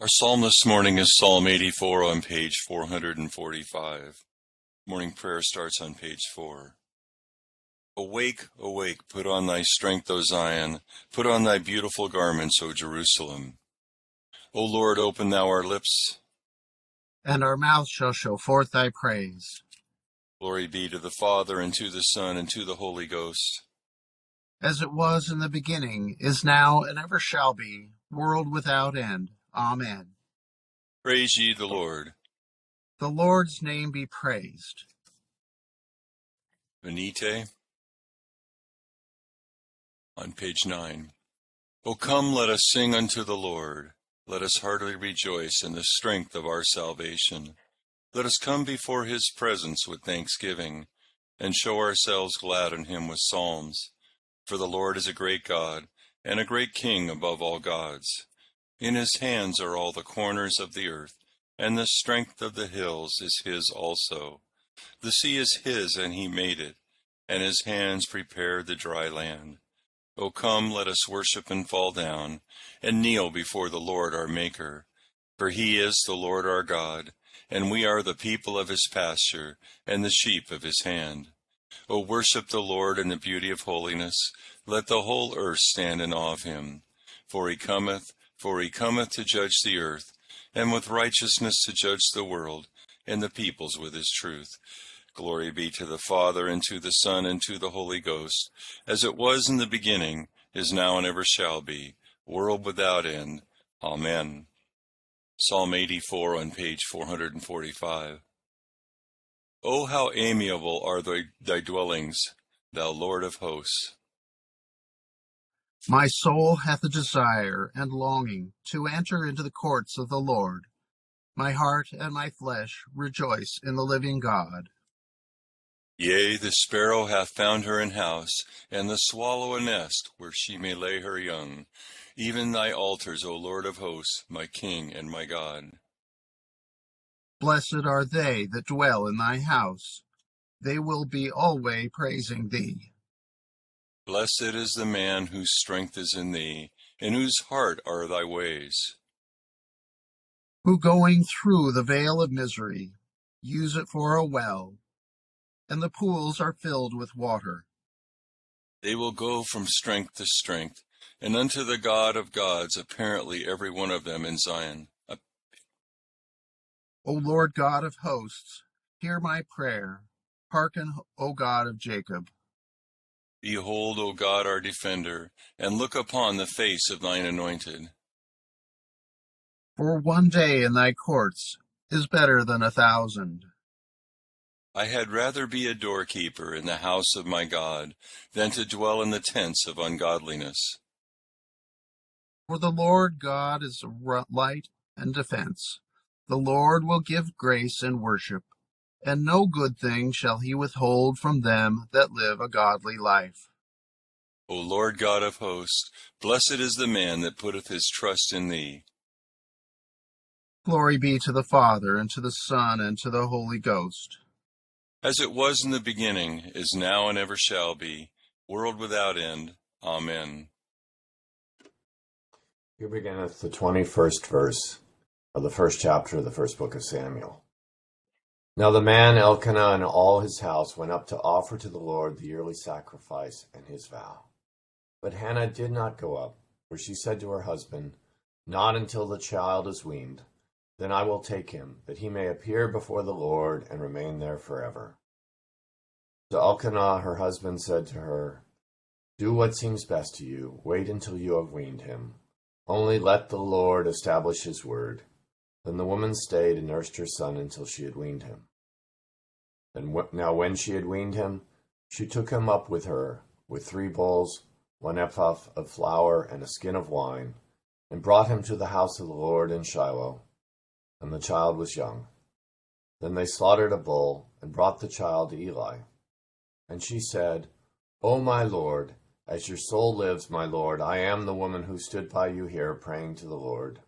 Our psalm this morning is Psalm 84 on page 445. Morning prayer starts on page 4. Awake, awake, put on thy strength, O Zion, put on thy beautiful garments, O Jerusalem. O Lord, open thou our lips, and our mouth shall show forth thy praise. Glory be to the Father, and to the Son, and to the Holy Ghost. As it was in the beginning, is now, and ever shall be, world without end. Amen. Praise ye the Lord. The Lord's name be praised. Venite on page 9. O come, let us sing unto the Lord. Let us heartily rejoice in the strength of our salvation. Let us come before his presence with thanksgiving, and show ourselves glad in him with psalms. For the Lord is a great God, and a great King above all gods. In his hands are all the corners of the earth, and the strength of the hills is his also. The sea is his, and he made it, and his hands prepared the dry land. O come, let us worship and fall down, and kneel before the Lord our Maker. For he is the Lord our God, and we are the people of his pasture, and the sheep of his hand. O worship the Lord in the beauty of holiness. Let the whole earth stand in awe of him. For he cometh, for he cometh to judge the earth, and with righteousness to judge the world, and the peoples with his truth. Glory be to the Father, and to the Son, and to the Holy Ghost, as it was in the beginning, is now, and ever shall be, world without end. Amen. Psalm 84 on page 445. O how amiable are thy, thy dwellings, thou Lord of hosts! My soul hath a desire and longing to enter into the courts of the Lord. My heart and my flesh rejoice in the living God. Yea, the sparrow hath found her an house, and the swallow a nest, where she may lay her young. Even thy altars, O Lord of hosts, my King and my God. Blessed are they that dwell in thy house. They will be alway praising thee. Blessed is the man whose strength is in thee, in whose heart are thy ways. Who going through the vale of misery, use it for a well and the pools are filled with water. They will go from strength to strength, and unto the God of gods, apparently every one of them in Zion. O Lord God of hosts, hear my prayer. Hearken, O God of Jacob. Behold, O God, our defender, and look upon the face of thine anointed. For one day in thy courts is better than a thousand. I had rather be a doorkeeper in the house of my God than to dwell in the tents of ungodliness. For the Lord God is a light and defense. The Lord will give grace and worship, and no good thing shall he withhold from them that live a godly life. O Lord God of hosts, blessed is the man that putteth his trust in thee. Glory be to the Father, and to the Son, and to the Holy Ghost as it was in the beginning, is now, and ever shall be, world without end. Amen. Here beginneth the twenty first verse of the first chapter of the first book of Samuel. Now the man Elkanah and all his house went up to offer to the Lord the yearly sacrifice and his vow. But Hannah did not go up, for she said to her husband, Not until the child is weaned. Then I will take him, that he may appear before the Lord and remain there forever. So Elkanah her husband said to her, Do what seems best to you. Wait until you have weaned him. Only let the Lord establish his word. Then the woman stayed and nursed her son until she had weaned him. And now when she had weaned him, she took him up with her, with three bowls, one ephah of flour, and a skin of wine, and brought him to the house of the Lord in Shiloh and the child was young. Then they slaughtered a bull, and brought the child to Eli. And she said, O my Lord, as your soul lives, my Lord, I am the woman who stood by you here praying to the Lord.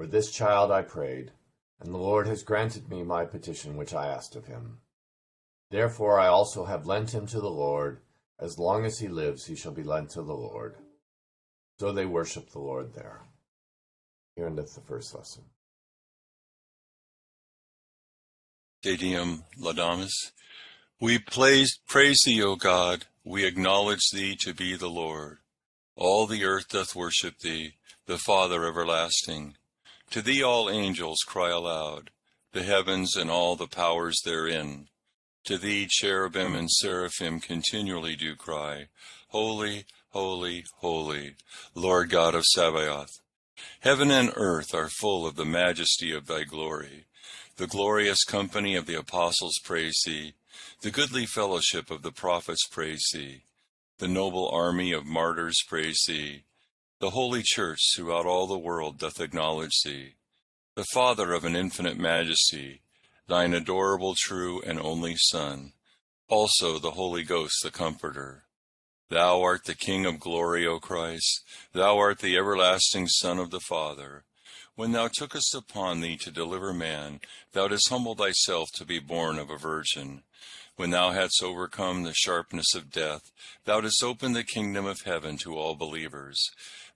For this child I prayed, and the Lord has granted me my petition which I asked of him. Therefore I also have lent him to the Lord. As long as he lives, he shall be lent to the Lord. So they worship the Lord there. Here endeth the first lesson. Te Deum Laudamus. We praise, praise thee, O God. We acknowledge thee to be the Lord. All the earth doth worship thee, the Father everlasting. To thee all angels cry aloud, the heavens and all the powers therein. To thee cherubim and seraphim continually do cry, Holy, holy, holy, Lord God of Sabaoth. Heaven and earth are full of the majesty of thy glory. The glorious company of the apostles praise thee. The goodly fellowship of the prophets praise thee. The noble army of martyrs praise thee. The holy church throughout all the world doth acknowledge thee. The Father of an infinite majesty, thine adorable true and only Son, also the Holy Ghost the Comforter. Thou art the King of glory, O Christ, thou art the everlasting Son of the Father. When thou tookest upon thee to deliver man, thou didst humble thyself to be born of a virgin. When thou hadst overcome the sharpness of death, thou didst open the kingdom of heaven to all believers.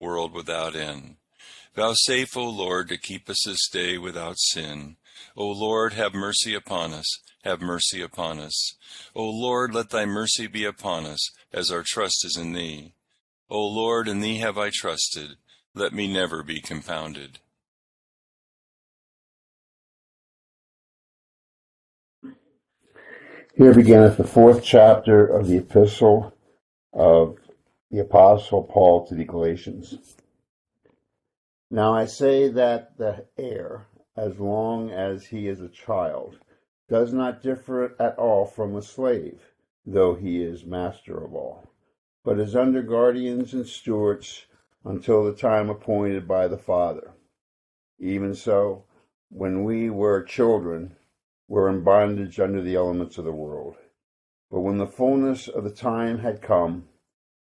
world without end. Vouchsafe, O Lord, to keep us this day without sin. O Lord, have mercy upon us, have mercy upon us. O Lord, let thy mercy be upon us, as our trust is in thee. O Lord, in thee have I trusted, let me never be confounded. Here beginneth the fourth chapter of the epistle of the Apostle Paul to the Galatians. Now I say that the heir, as long as he is a child, does not differ at all from a slave, though he is master of all, but is under guardians and stewards until the time appointed by the Father. Even so, when we were children, were in bondage under the elements of the world. But when the fullness of the time had come,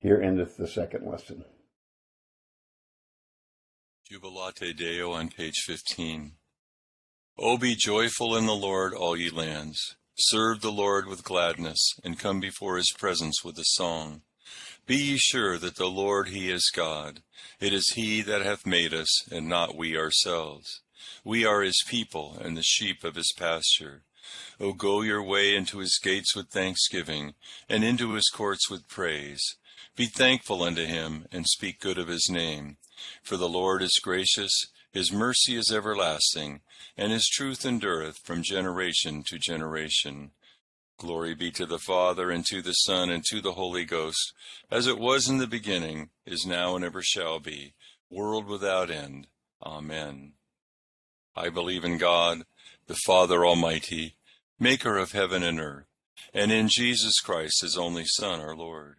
Here endeth the second lesson. Jubilate Deo on page 15. O be joyful in the Lord, all ye lands. Serve the Lord with gladness, and come before his presence with a song. Be ye sure that the Lord he is God. It is he that hath made us, and not we ourselves. We are his people, and the sheep of his pasture. O go your way into his gates with thanksgiving, and into his courts with praise. Be thankful unto him, and speak good of his name. For the Lord is gracious, his mercy is everlasting, and his truth endureth from generation to generation. Glory be to the Father, and to the Son, and to the Holy Ghost, as it was in the beginning, is now, and ever shall be, world without end. Amen. I believe in God, the Father Almighty, maker of heaven and earth, and in Jesus Christ, his only Son, our Lord,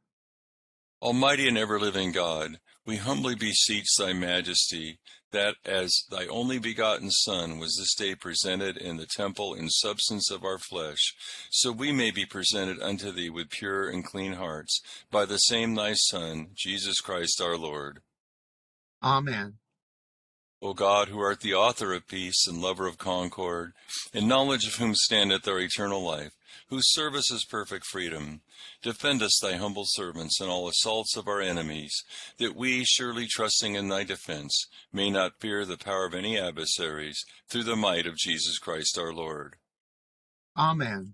Almighty and ever living God, we humbly beseech thy majesty that as thy only begotten Son was this day presented in the temple in substance of our flesh, so we may be presented unto thee with pure and clean hearts, by the same thy Son, Jesus Christ our Lord. Amen. O God, who art the author of peace and lover of concord, in knowledge of whom standeth our eternal life, whose service is perfect freedom, defend us, thy humble servants, in all assaults of our enemies, that we, surely trusting in thy defense, may not fear the power of any adversaries, through the might of Jesus Christ our Lord. Amen.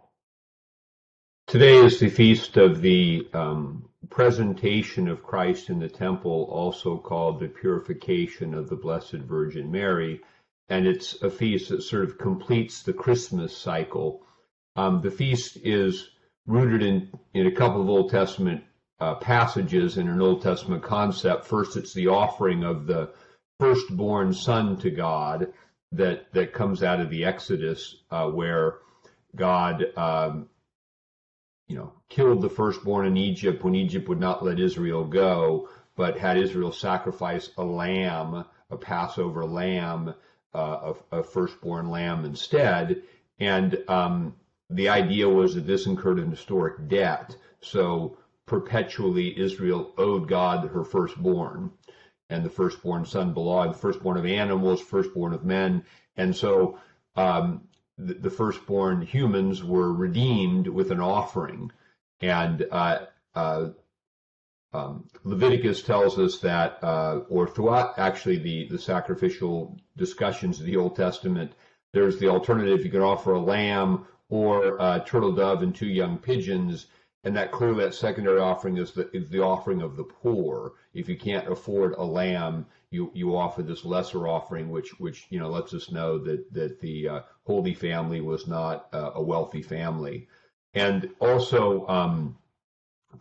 Today is the feast of the um, presentation of Christ in the temple, also called the purification of the Blessed Virgin Mary. And it's a feast that sort of completes the Christmas cycle. Um, the feast is rooted in, in a couple of Old Testament uh, passages and an Old Testament concept. First, it's the offering of the firstborn son to God that, that comes out of the Exodus, uh, where God um, you know, killed the firstborn in Egypt when Egypt would not let Israel go, but had Israel sacrifice a lamb, a Passover lamb, uh, a, a, firstborn lamb instead. And um, the idea was that this incurred an historic debt. So perpetually Israel owed God her firstborn. And the firstborn son belonged, firstborn of animals, firstborn of men. And so um, the, firstborn humans were redeemed with an offering. And uh, uh, um, Leviticus tells us that, uh, or throughout actually the, the sacrificial discussions of the Old Testament, there's the alternative you can offer a lamb or a turtle dove and two young pigeons. And that clearly that secondary offering is the, is the offering of the poor. If you can't afford a lamb, you you offer this lesser offering, which which you know lets us know that that the uh, Holy Family was not uh, a wealthy family, and also um,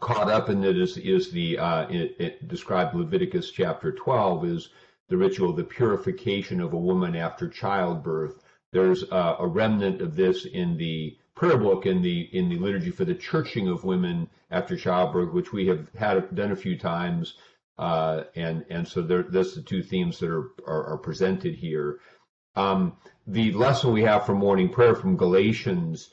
caught up in it is is the uh, it, it described Leviticus chapter 12 is the ritual of the purification of a woman after childbirth. There's a remnant of this in the prayer book in the in the liturgy for the churching of women after childbirth, which we have had done a few times uh, and and so that's the two themes that are are, are presented here. Um, the lesson we have from morning prayer from Galatians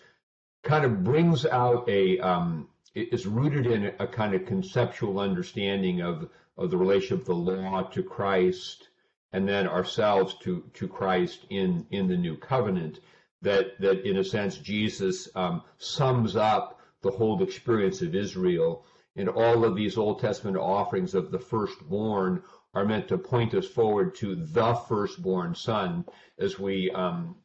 kind of brings out a um, is rooted in a kind of conceptual understanding of of the relationship of the law to Christ and then ourselves to to Christ in in the new covenant. That that in a sense Jesus um, sums up the whole experience of Israel and all of these Old Testament offerings of the firstborn are meant to point us forward to the firstborn son as we um,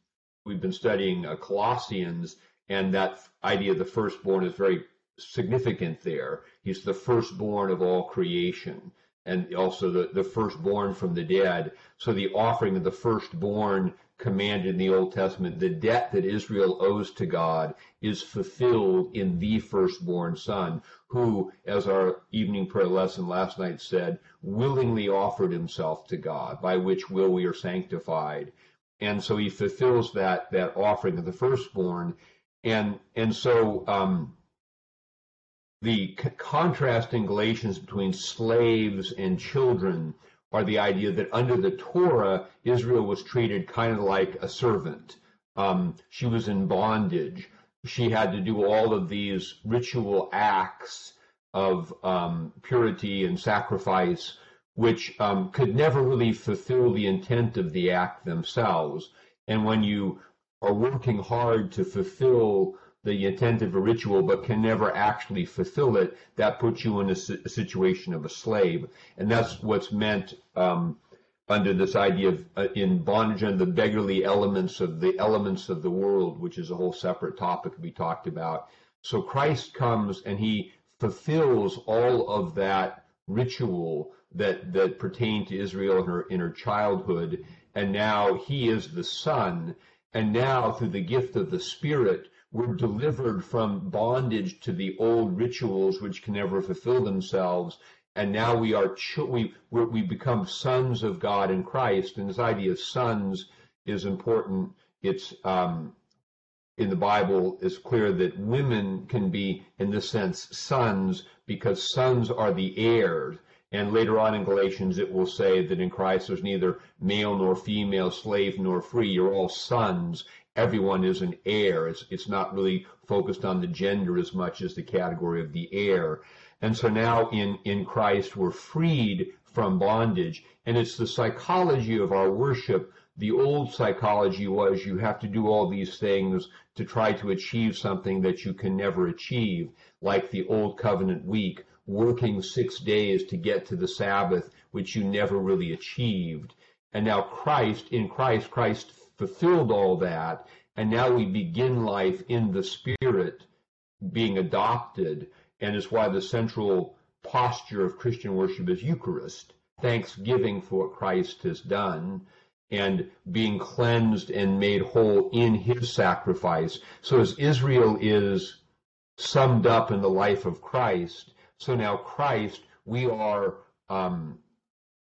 we've been studying uh, Colossians and that idea of the firstborn is very significant there. He's the firstborn of all creation and also the, the firstborn from the dead. So the offering of the firstborn commanded in the Old Testament, the debt that Israel owes to God is fulfilled in the firstborn son, who, as our evening prayer lesson last night said, willingly offered himself to God, by which will we are sanctified. And so he fulfills that, that offering of the firstborn. And, and so, um, the c- contrast in Galatians between slaves and children are the idea that under the Torah, Israel was treated kind of like a servant. Um, she was in bondage she had to do all of these ritual acts of um, purity and sacrifice, which um, could never really fulfill the intent of the act themselves. And when you are working hard to fulfill the intent of a ritual but can never actually fulfill it, that puts you in a, a situation of a slave. And that's what's meant um, under this idea of uh, in bondage and the beggarly elements of the elements of the world, which is a whole separate topic we talked about. So Christ comes and he fulfills all of that ritual that that pertained to Israel in her in her childhood, and now he is the son, and now through the gift of the Spirit, we're delivered from bondage to the old rituals which can never fulfill themselves and now we are we we become sons of God in Christ. And this idea of sons is important. It's um, in the Bible It's clear that women can be, in this sense, sons because sons are the heirs. And later on in Galatians, it will say that in Christ there's neither male nor female, slave nor free. You're all sons. Everyone is an heir. It's, it's not really focused on the gender as much as the category of the heir. And so now in, in Christ, we're freed from bondage. And it's the psychology of our worship. The old psychology was you have to do all these things to try to achieve something that you can never achieve, like the old covenant week, working six days to get to the Sabbath, which you never really achieved. And now Christ, in Christ, Christ fulfilled all that. And now we begin life in the Spirit, being adopted and is why the central posture of Christian worship is Eucharist, thanksgiving for what Christ has done and being cleansed and made whole in his sacrifice. So as Israel is summed up in the life of Christ, so now Christ, we are, um,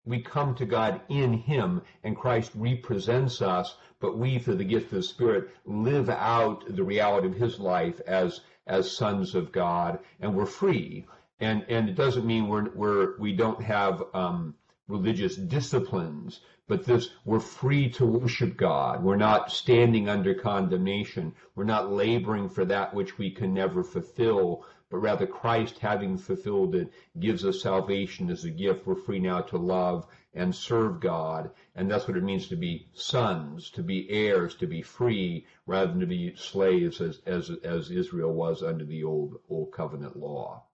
we come to God in him and Christ represents us, but we through the gift of the Spirit live out the reality of his life as as sons of God, and we're free. And and it doesn't mean we're we're we don't have um, religious disciplines, but this we're free to worship God. We're not standing under condemnation. We're not laboring for that which we can never fulfill, but rather Christ, having fulfilled it, gives us salvation as a gift. We're free now to love and serve God. And that's what it means to be sons, to be heirs, to be free, rather than to be slaves as, as, as Israel was under the old, old covenant law.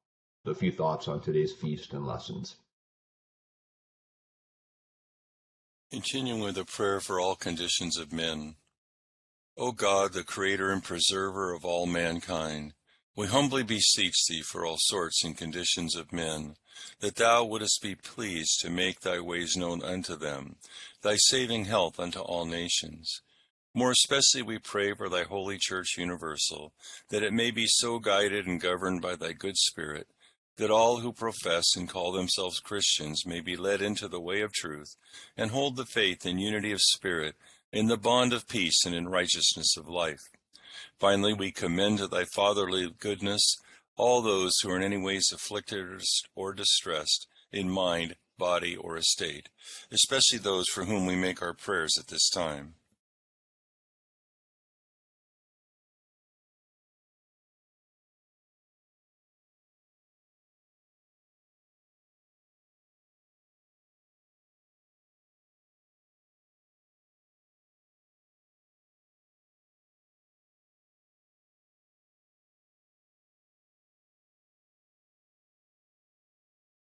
A few thoughts on today's feast and lessons. Continuing with a prayer for all conditions of men. O God, the creator and preserver of all mankind, we humbly beseech thee for all sorts and conditions of men, that thou wouldest be pleased to make thy ways known unto them, thy saving health unto all nations. More especially we pray for thy holy Church universal, that it may be so guided and governed by thy good Spirit, that all who profess and call themselves Christians may be led into the way of truth, and hold the faith in unity of spirit, in the bond of peace and in righteousness of life Finally, we commend to thy fatherly goodness all those who are in any ways afflicted or distressed in mind, body, or estate, especially those for whom we make our prayers at this time.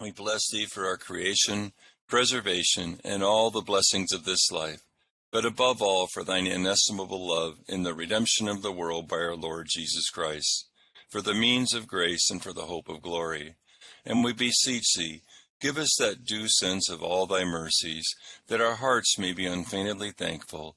We bless thee for our creation, preservation, and all the blessings of this life. but above all for thine inestimable love in the redemption of the world by our Lord Jesus Christ, for the means of grace and for the hope of glory. And we beseech thee, give us that due sense of all thy mercies, that our hearts may be unfeignedly thankful,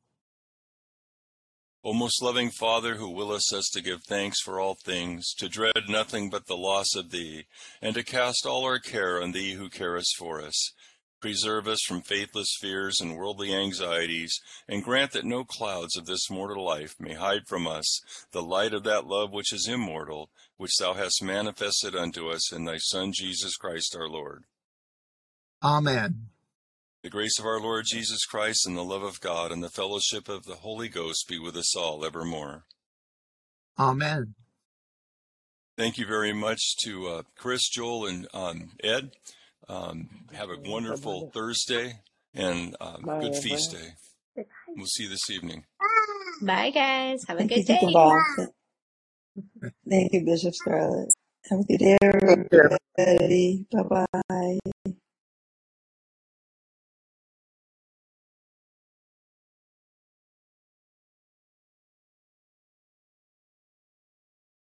O most loving Father, who willest us to give thanks for all things, to dread nothing but the loss of Thee, and to cast all our care on Thee who carest for us, preserve us from faithless fears and worldly anxieties, and grant that no clouds of this mortal life may hide from us the light of that love which is immortal, which Thou hast manifested unto us in Thy Son Jesus Christ our Lord. Amen. The grace of our Lord Jesus Christ and the love of God and the fellowship of the Holy Ghost be with us all evermore. Amen. Thank you very much to uh, Chris, Joel, and um, Ed. Um, have a wonderful Thursday and um, Bye, good feast everyone. day. We'll see you this evening. Bye, guys. Have a Thank you, good day. Deacon Thank you, Bishop Scarlett. Have a good day, everybody. Bye bye.